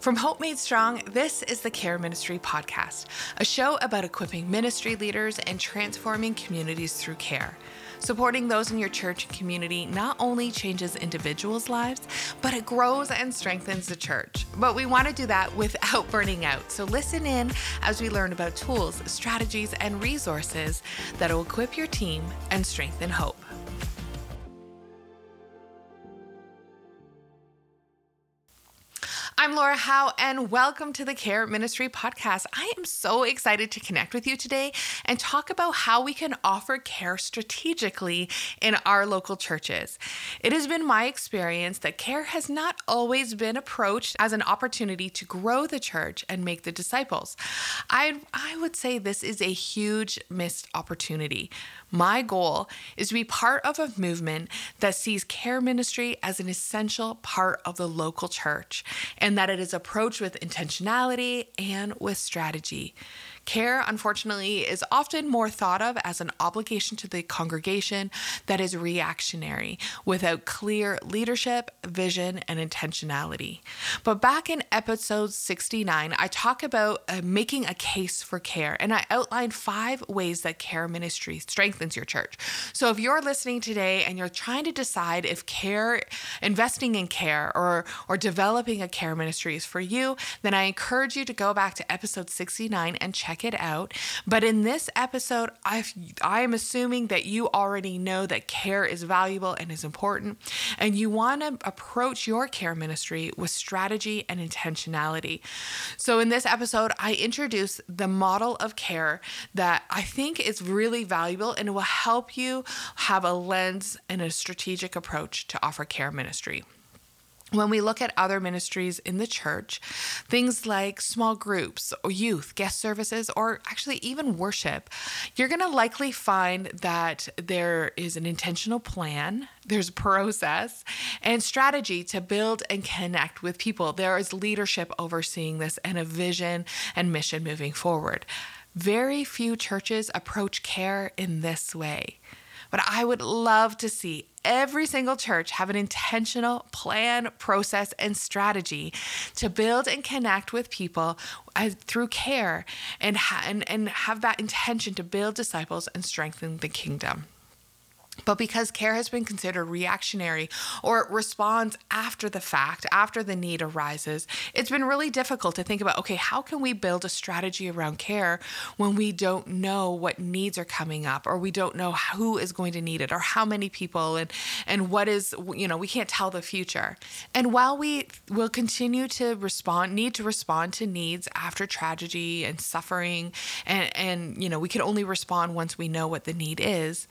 From Hope Made Strong, this is the Care Ministry Podcast, a show about equipping ministry leaders and transforming communities through care. Supporting those in your church and community not only changes individuals' lives, but it grows and strengthens the church. But we want to do that without burning out. So listen in as we learn about tools, strategies, and resources that will equip your team and strengthen hope. I'm Laura Howe, and welcome to the Care Ministry Podcast. I am so excited to connect with you today and talk about how we can offer care strategically in our local churches. It has been my experience that care has not always been approached as an opportunity to grow the church and make the disciples. I, I would say this is a huge missed opportunity. My goal is to be part of a movement that sees care ministry as an essential part of the local church and that it is approached with intentionality and with strategy. Care, unfortunately, is often more thought of as an obligation to the congregation that is reactionary without clear leadership, vision, and intentionality. But back in episode 69, I talk about uh, making a case for care, and I outline five ways that care ministry strengthens your church. So if you're listening today and you're trying to decide if care, investing in care, or, or developing a care ministry is for you, then I encourage you to go back to episode 69 and check check it out. But in this episode, I I am assuming that you already know that care is valuable and is important, and you want to approach your care ministry with strategy and intentionality. So in this episode, I introduce the model of care that I think is really valuable and will help you have a lens and a strategic approach to offer care ministry when we look at other ministries in the church, things like small groups or youth, guest services, or actually even worship, you're going to likely find that there is an intentional plan, there's process and strategy to build and connect with people. There is leadership overseeing this and a vision and mission moving forward. Very few churches approach care in this way. But I would love to see every single church have an intentional plan, process, and strategy to build and connect with people as, through care and, ha- and, and have that intention to build disciples and strengthen the kingdom. But because care has been considered reactionary or responds after the fact, after the need arises, it's been really difficult to think about okay, how can we build a strategy around care when we don't know what needs are coming up or we don't know who is going to need it or how many people and and what is you know, we can't tell the future. And while we will continue to respond need to respond to needs after tragedy and suffering and and you know, we can only respond once we know what the need is,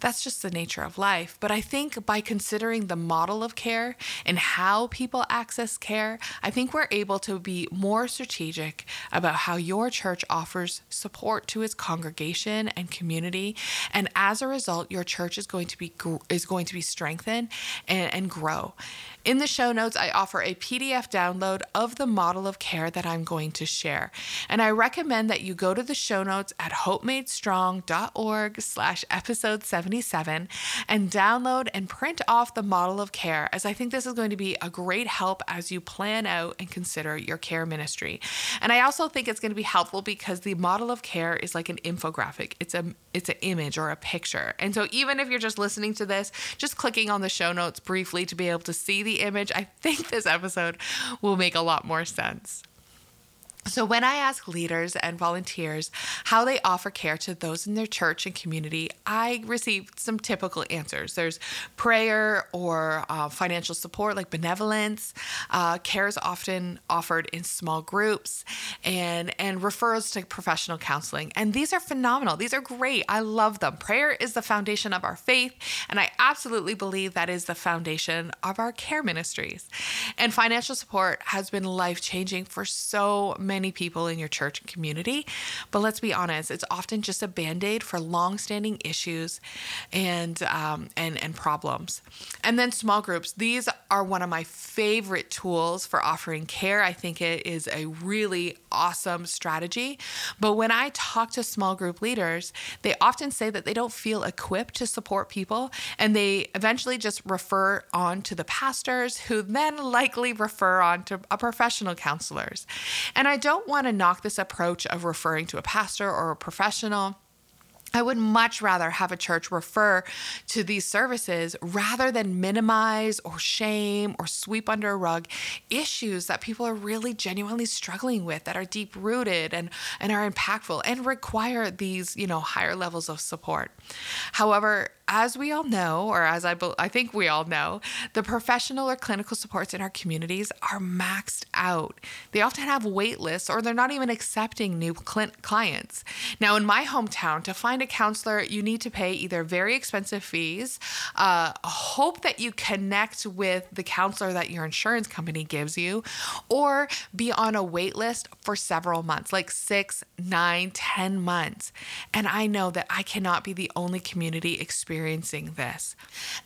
that's just the nature of life. But I think by considering the model of care and how people access care, I think we're able to be more strategic about how your church offers support to its congregation and community. And as a result, your church is going to be is going to be strengthened and, and grow. In the show notes, I offer a PDF download of the model of care that I'm going to share. And I recommend that you go to the show notes at hopemadestrong.org slash episode 77 and download and print off the model of care as I think this is going to be a great help as you plan out and consider your care ministry. And I also think it's going to be helpful because the model of care is like an infographic. It's a it's an image or a picture. And so even if you're just listening to this, just clicking on the show notes briefly to be able to see the image, I think this episode will make a lot more sense. So, when I ask leaders and volunteers how they offer care to those in their church and community, I receive some typical answers. There's prayer or uh, financial support, like benevolence. Uh, care is often offered in small groups, and and referrals to professional counseling. And these are phenomenal. These are great. I love them. Prayer is the foundation of our faith, and I absolutely believe that is the foundation of our care ministries. And financial support has been life changing for so many many people in your church and community. But let's be honest, it's often just a band aid for long standing issues and, um, and, and problems. And then small groups. These are one of my favorite tools for offering care. I think it is a really awesome strategy. But when I talk to small group leaders, they often say that they don't feel equipped to support people and they eventually just refer on to the pastors who then likely refer on to a professional counselors. And I don't want to knock this approach of referring to a pastor or a professional. I would much rather have a church refer to these services rather than minimize or shame or sweep under a rug issues that people are really genuinely struggling with that are deep rooted and, and are impactful and require these, you know, higher levels of support. However, as we all know, or as I, be- I think we all know, the professional or clinical supports in our communities are maxed out. They often have wait lists or they're not even accepting new cl- clients. Now, in my hometown, to find a counselor, you need to pay either very expensive fees, uh, hope that you connect with the counselor that your insurance company gives you, or be on a wait list for several months, like six, nine, ten months. And I know that I cannot be the only community experiencing experiencing this.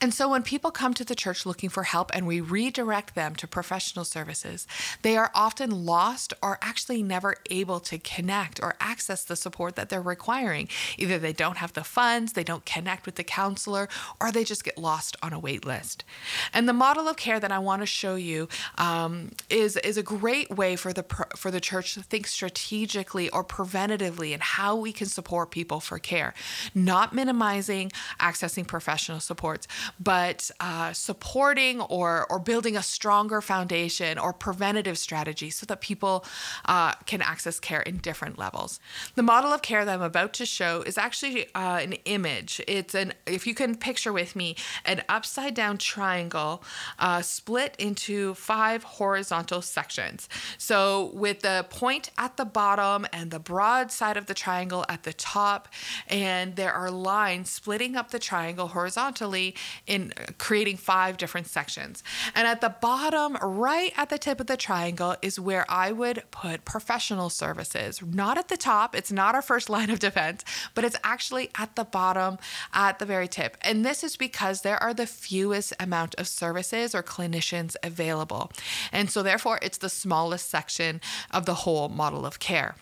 And so when people come to the church looking for help and we redirect them to professional services, they are often lost or actually never able to connect or access the support that they're requiring. Either they don't have the funds, they don't connect with the counselor, or they just get lost on a wait list. And the model of care that I want to show you um, is, is a great way for the, for the church to think strategically or preventatively in how we can support people for care, not minimizing access accessing professional supports, but uh, supporting or, or building a stronger foundation or preventative strategy so that people uh, can access care in different levels. The model of care that I'm about to show is actually uh, an image. It's an, if you can picture with me, an upside down triangle uh, split into five horizontal sections. So with the point at the bottom and the broad side of the triangle at the top, and there are lines splitting up the triangle horizontally in uh, creating five different sections. And at the bottom, right at the tip of the triangle, is where I would put professional services. Not at the top, it's not our first line of defense, but it's actually at the bottom, at the very tip. And this is because there are the fewest amount of services or clinicians available. And so, therefore, it's the smallest section of the whole model of care.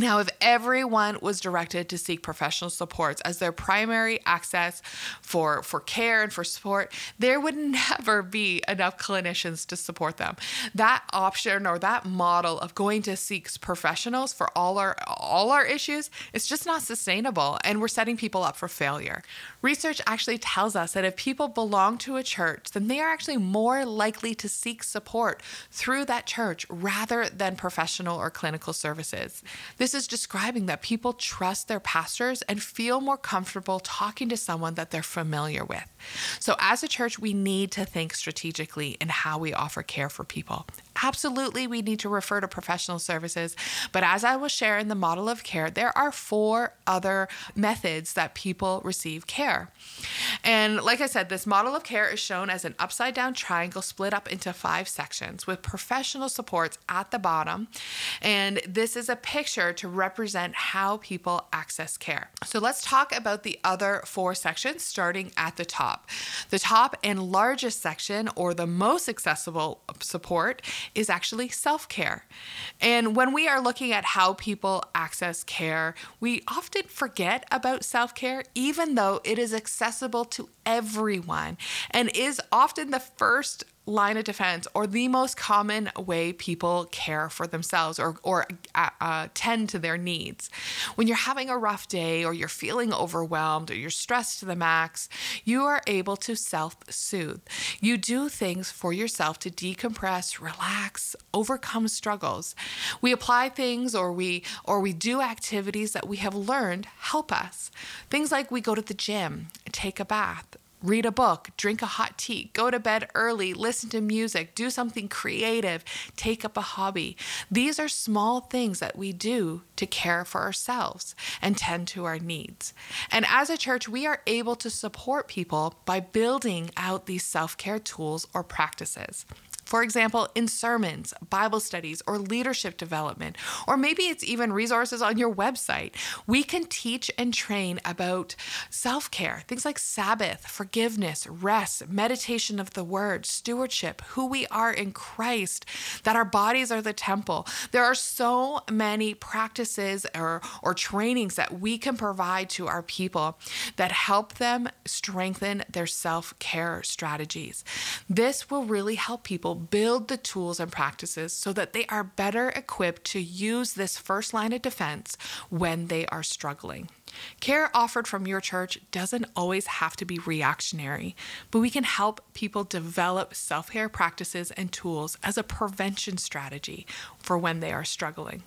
Now, if everyone was directed to seek professional supports as their primary access for, for care and for support, there would never be enough clinicians to support them. That option or that model of going to seek professionals for all our all our issues is just not sustainable and we're setting people up for failure. Research actually tells us that if people belong to a church, then they are actually more likely to seek support through that church rather than professional or clinical services. This is describing that people trust their pastors and feel more comfortable talking to someone that they're familiar with. So, as a church, we need to think strategically in how we offer care for people. Absolutely, we need to refer to professional services, but as I will share in the model of care, there are four other methods that people receive care. And like I said, this model of care is shown as an upside down triangle split up into five sections with professional supports at the bottom. And this is a picture to represent how people access care. So let's talk about the other four sections starting at the top. The top and largest section, or the most accessible support, is actually self care. And when we are looking at how people access care, we often forget about self care, even though it is accessible to everyone and is often the first line of defense or the most common way people care for themselves or, or uh, uh, tend to their needs. When you're having a rough day or you're feeling overwhelmed or you're stressed to the max, you are able to self soothe. You do things for yourself to decompress, relax, overcome struggles. We apply things or we or we do activities that we have learned help us. Things like we go to the gym, take a bath, read a book, drink a hot tea, go to bed early, listen to music, do something creative, take up a hobby. These are small things that we do to care for ourselves and tend to our needs. And as a church, we are able to support people by building out these self care tools or practices. For example, in sermons, Bible studies, or leadership development, or maybe it's even resources on your website, we can teach and train about self care, things like Sabbath, forgiveness, rest, meditation of the word, stewardship, who we are in Christ, that our bodies are the temple. There are so many practices or, or trainings that we can provide to our people that help them strengthen their self care strategies. This will really help people build the tools and practices so that they are better equipped to use this first line of defense when they are struggling. Care offered from your church doesn't always have to be reactionary, but we can help people develop self care practices and tools as a prevention strategy for when they are struggling.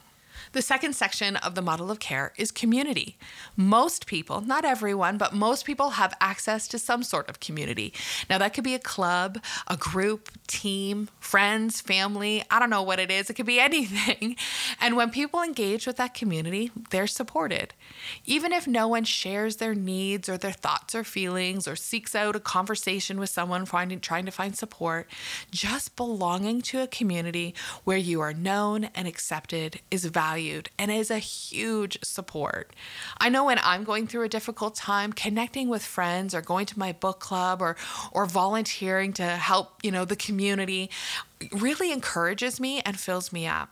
The second section of the model of care is community. Most people, not everyone, but most people have access to some sort of community. Now, that could be a club, a group, team, friends, family. I don't know what it is. It could be anything. And when people engage with that community, they're supported. Even if no one shares their needs or their thoughts or feelings or seeks out a conversation with someone finding, trying to find support, just belonging to a community where you are known and accepted is valuable valued and is a huge support. I know when I'm going through a difficult time, connecting with friends or going to my book club or or volunteering to help, you know, the community really encourages me and fills me up.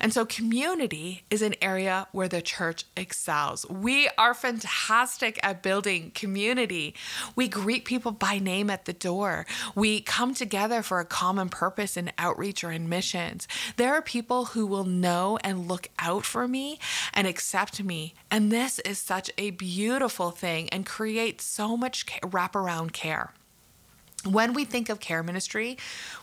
And so, community is an area where the church excels. We are fantastic at building community. We greet people by name at the door. We come together for a common purpose in outreach or in missions. There are people who will know and look out for me and accept me. And this is such a beautiful thing and creates so much wraparound care when we think of care ministry,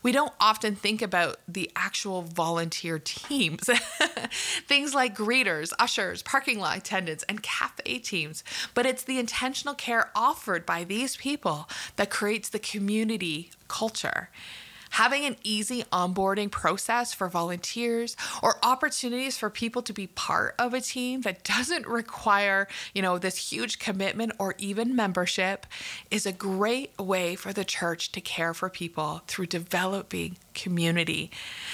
we don't often think about the actual volunteer teams. Things like greeters, ushers, parking lot attendants, and cafe teams. But it's the intentional care offered by these people that creates the community culture having an easy onboarding process for volunteers or opportunities for people to be part of a team that doesn't require, you know, this huge commitment or even membership is a great way for the church to care for people through developing community.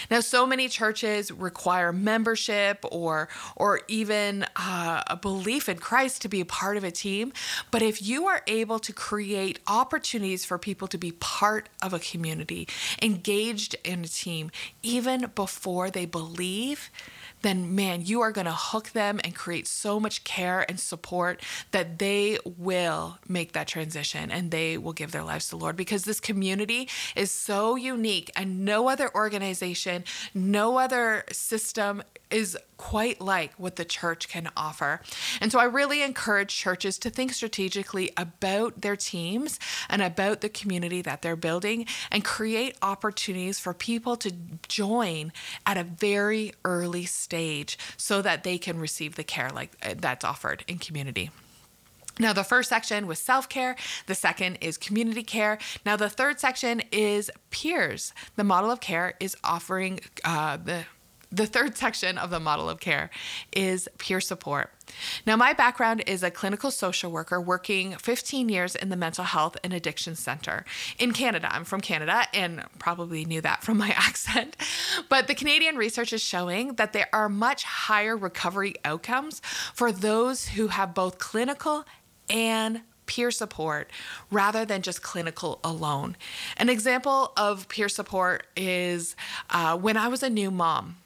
Now, so many churches require membership or or even uh, a belief in Christ to be a part of a team. But if you are able to create opportunities for people to be part of a community, engaged in a team, even before they believe, then man, you are going to hook them and create so much care and support that they will make that transition and they will give their lives to the Lord because this community is so unique and no other organization, no other system is quite like what the church can offer. And so I really encourage churches to think strategically about their teams and about the community that they're building and create opportunities for people to join at a very early stage so that they can receive the care like uh, that's offered in community. Now, the first section was self care. The second is community care. Now, the third section is peers. The model of care is offering uh, the the third section of the model of care is peer support. Now, my background is a clinical social worker working 15 years in the Mental Health and Addiction Center in Canada. I'm from Canada and probably knew that from my accent. But the Canadian research is showing that there are much higher recovery outcomes for those who have both clinical and peer support rather than just clinical alone. An example of peer support is uh, when I was a new mom.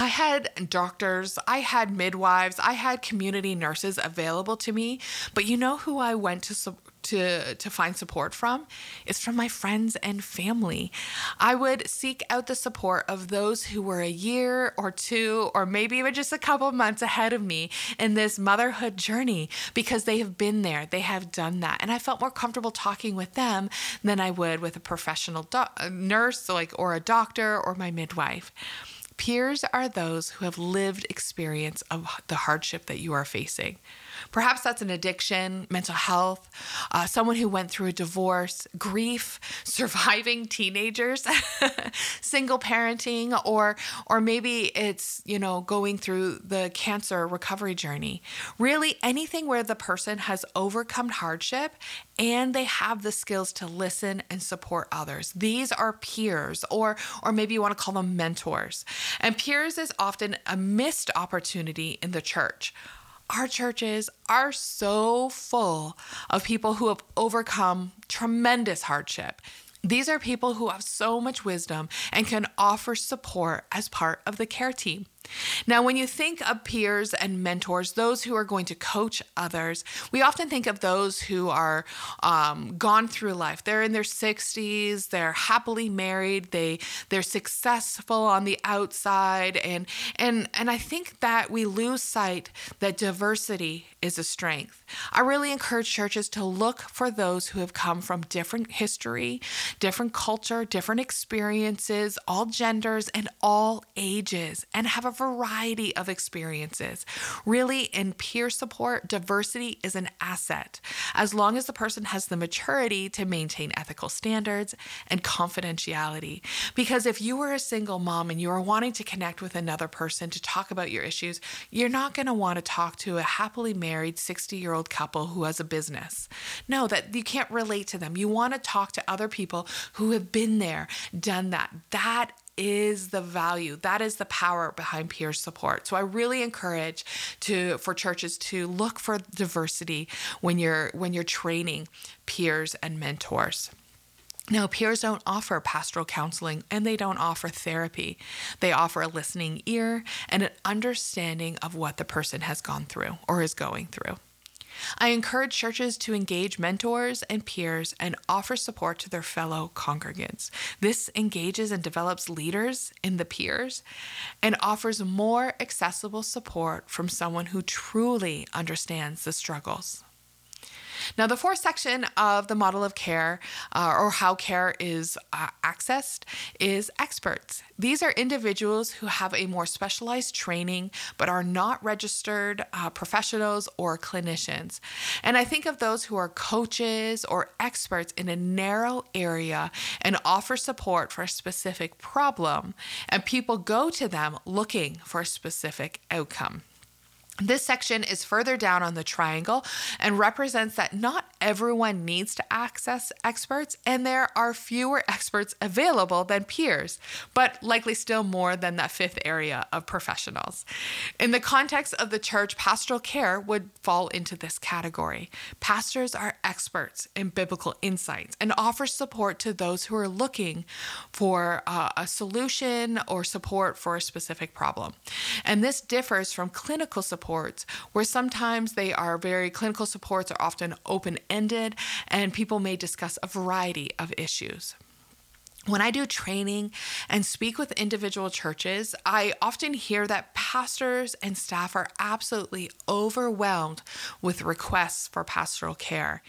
I had doctors, I had midwives, I had community nurses available to me, but you know who I went to to to find support from? It's from my friends and family. I would seek out the support of those who were a year or two or maybe even just a couple months ahead of me in this motherhood journey because they have been there, they have done that, and I felt more comfortable talking with them than I would with a professional do- nurse like or a doctor or my midwife. Peers are those who have lived experience of the hardship that you are facing. Perhaps that's an addiction, mental health, uh, someone who went through a divorce, grief, surviving teenagers, single parenting, or or maybe it's you know going through the cancer recovery journey. Really, anything where the person has overcome hardship and they have the skills to listen and support others. These are peers, or or maybe you want to call them mentors. And peers is often a missed opportunity in the church our churches are so full of people who have overcome tremendous hardship. These are people who have so much wisdom and can offer support as part of the care team. Now, when you think of peers and mentors, those who are going to coach others, we often think of those who are um, gone through life. They're in their 60s, they're happily married, they they're successful on the outside, and and and I think that we lose sight that diversity is a strength. I really encourage churches to look for those who have come from different history, different culture, different experiences, all genders, and all ages, and have a variety of experiences. Really, in peer support, diversity is an asset as long as the person has the maturity to maintain ethical standards and confidentiality. Because if you are a single mom and you are wanting to connect with another person to talk about your issues, you're not going to want to talk to a happily married 60 year old couple who has a business. No, that you can't relate to them. You want to talk to other people who have been there, done that. That is the value that is the power behind peer support so i really encourage to for churches to look for diversity when you're when you're training peers and mentors now, peers don't offer pastoral counseling and they don't offer therapy. They offer a listening ear and an understanding of what the person has gone through or is going through. I encourage churches to engage mentors and peers and offer support to their fellow congregants. This engages and develops leaders in the peers and offers more accessible support from someone who truly understands the struggles. Now, the fourth section of the model of care, uh, or how care is uh, accessed, is experts. These are individuals who have a more specialized training but are not registered uh, professionals or clinicians. And I think of those who are coaches or experts in a narrow area and offer support for a specific problem, and people go to them looking for a specific outcome. This section is further down on the triangle and represents that not everyone needs to access experts, and there are fewer experts available than peers, but likely still more than that fifth area of professionals. In the context of the church, pastoral care would fall into this category. Pastors are experts in biblical insights and offer support to those who are looking for uh, a solution or support for a specific problem. And this differs from clinical support supports, where sometimes they are very clinical supports are often open ended and people may discuss a variety of issues. When I do training and speak with individual churches, I often hear that pastors and staff are absolutely overwhelmed with requests for pastoral care.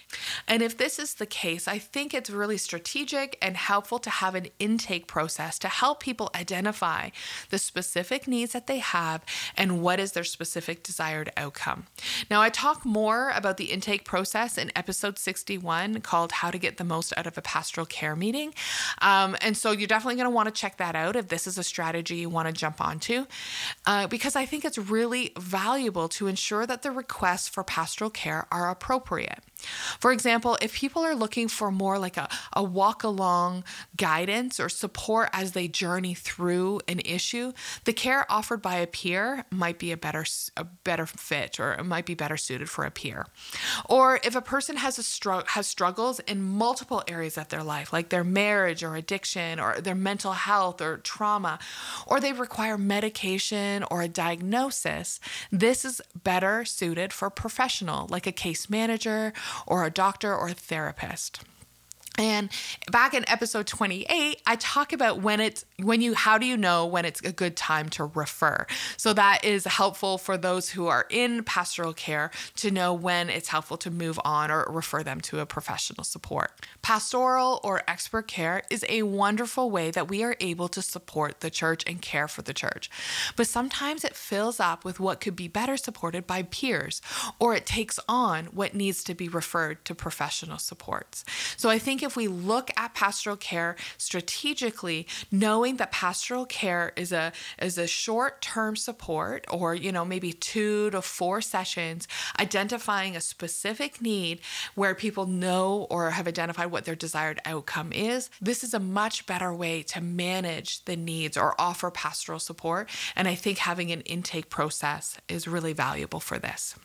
And if this is the case, I think it's really strategic and helpful to have an intake process to help people identify the specific needs that they have and what is their specific desired outcome. Now, I talk more about the intake process in episode 61 called How to Get the Most Out of a Pastoral Care Meeting. Um, um, and so you're definitely going to want to check that out if this is a strategy you want to jump onto, uh, because I think it's really valuable to ensure that the requests for pastoral care are appropriate. For example, if people are looking for more like a, a walk along guidance or support as they journey through an issue, the care offered by a peer might be a better a better fit or it might be better suited for a peer. Or if a person has a str- has struggles in multiple areas of their life, like their marriage or addiction or their mental health or trauma, or they require medication or a diagnosis, this is better suited for a professional like a case manager or a doctor or a therapist. And back in episode 28, I talk about when it's when you how do you know when it's a good time to refer. So that is helpful for those who are in pastoral care to know when it's helpful to move on or refer them to a professional support. Pastoral or expert care is a wonderful way that we are able to support the church and care for the church. But sometimes it fills up with what could be better supported by peers or it takes on what needs to be referred to professional supports. So I think if we look at pastoral care strategically, knowing that pastoral care is a is a short-term support or you know maybe 2 to 4 sessions identifying a specific need where people know or have identified what their desired outcome is, this is a much better way to manage the needs or offer pastoral support and I think having an intake process is really valuable for this.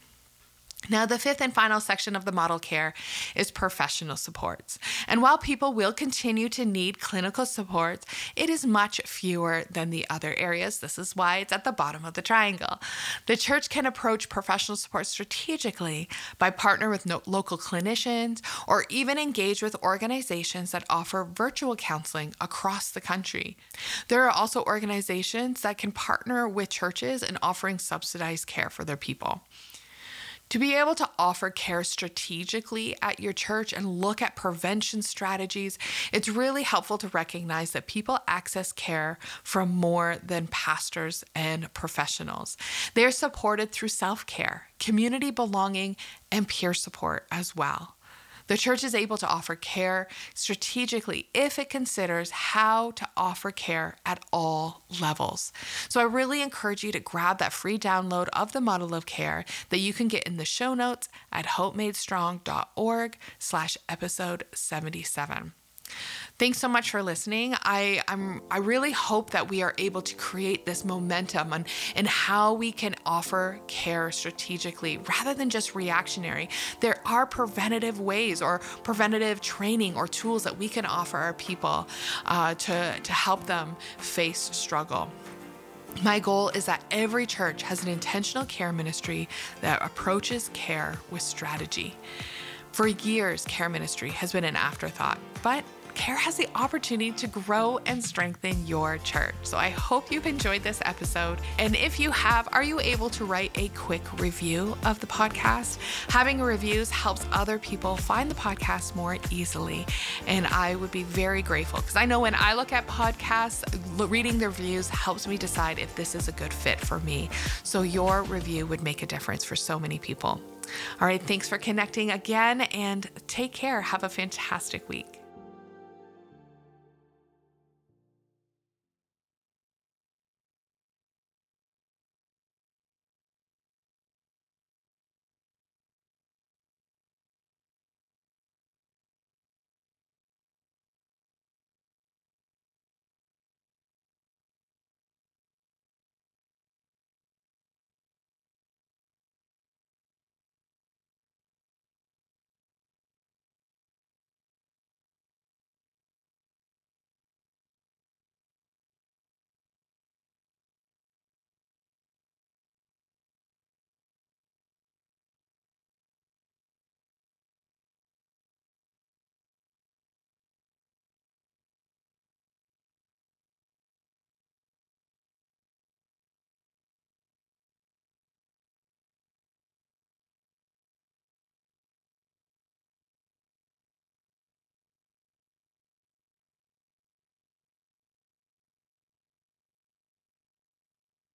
Now, the fifth and final section of the model care is professional supports. And while people will continue to need clinical supports, it is much fewer than the other areas. This is why it's at the bottom of the triangle. The church can approach professional support strategically by partner with no- local clinicians or even engage with organizations that offer virtual counseling across the country. There are also organizations that can partner with churches in offering subsidized care for their people. To be able to offer care strategically at your church and look at prevention strategies, it's really helpful to recognize that people access care from more than pastors and professionals. They're supported through self care, community belonging, and peer support as well. The church is able to offer care strategically if it considers how to offer care at all levels. So I really encourage you to grab that free download of the model of care that you can get in the show notes at hopemadestrong.org slash episode 77. Thanks so much for listening. I I'm I really hope that we are able to create this momentum and and how we can offer care strategically rather than just reactionary. There are preventative ways or preventative training or tools that we can offer our people uh, to to help them face struggle. My goal is that every church has an intentional care ministry that approaches care with strategy. For years, care ministry has been an afterthought, but care has the opportunity to grow and strengthen your church. So I hope you've enjoyed this episode. And if you have, are you able to write a quick review of the podcast? Having reviews helps other people find the podcast more easily. And I would be very grateful because I know when I look at podcasts, reading the reviews helps me decide if this is a good fit for me. So your review would make a difference for so many people. All right, thanks for connecting again and take care. Have a fantastic week.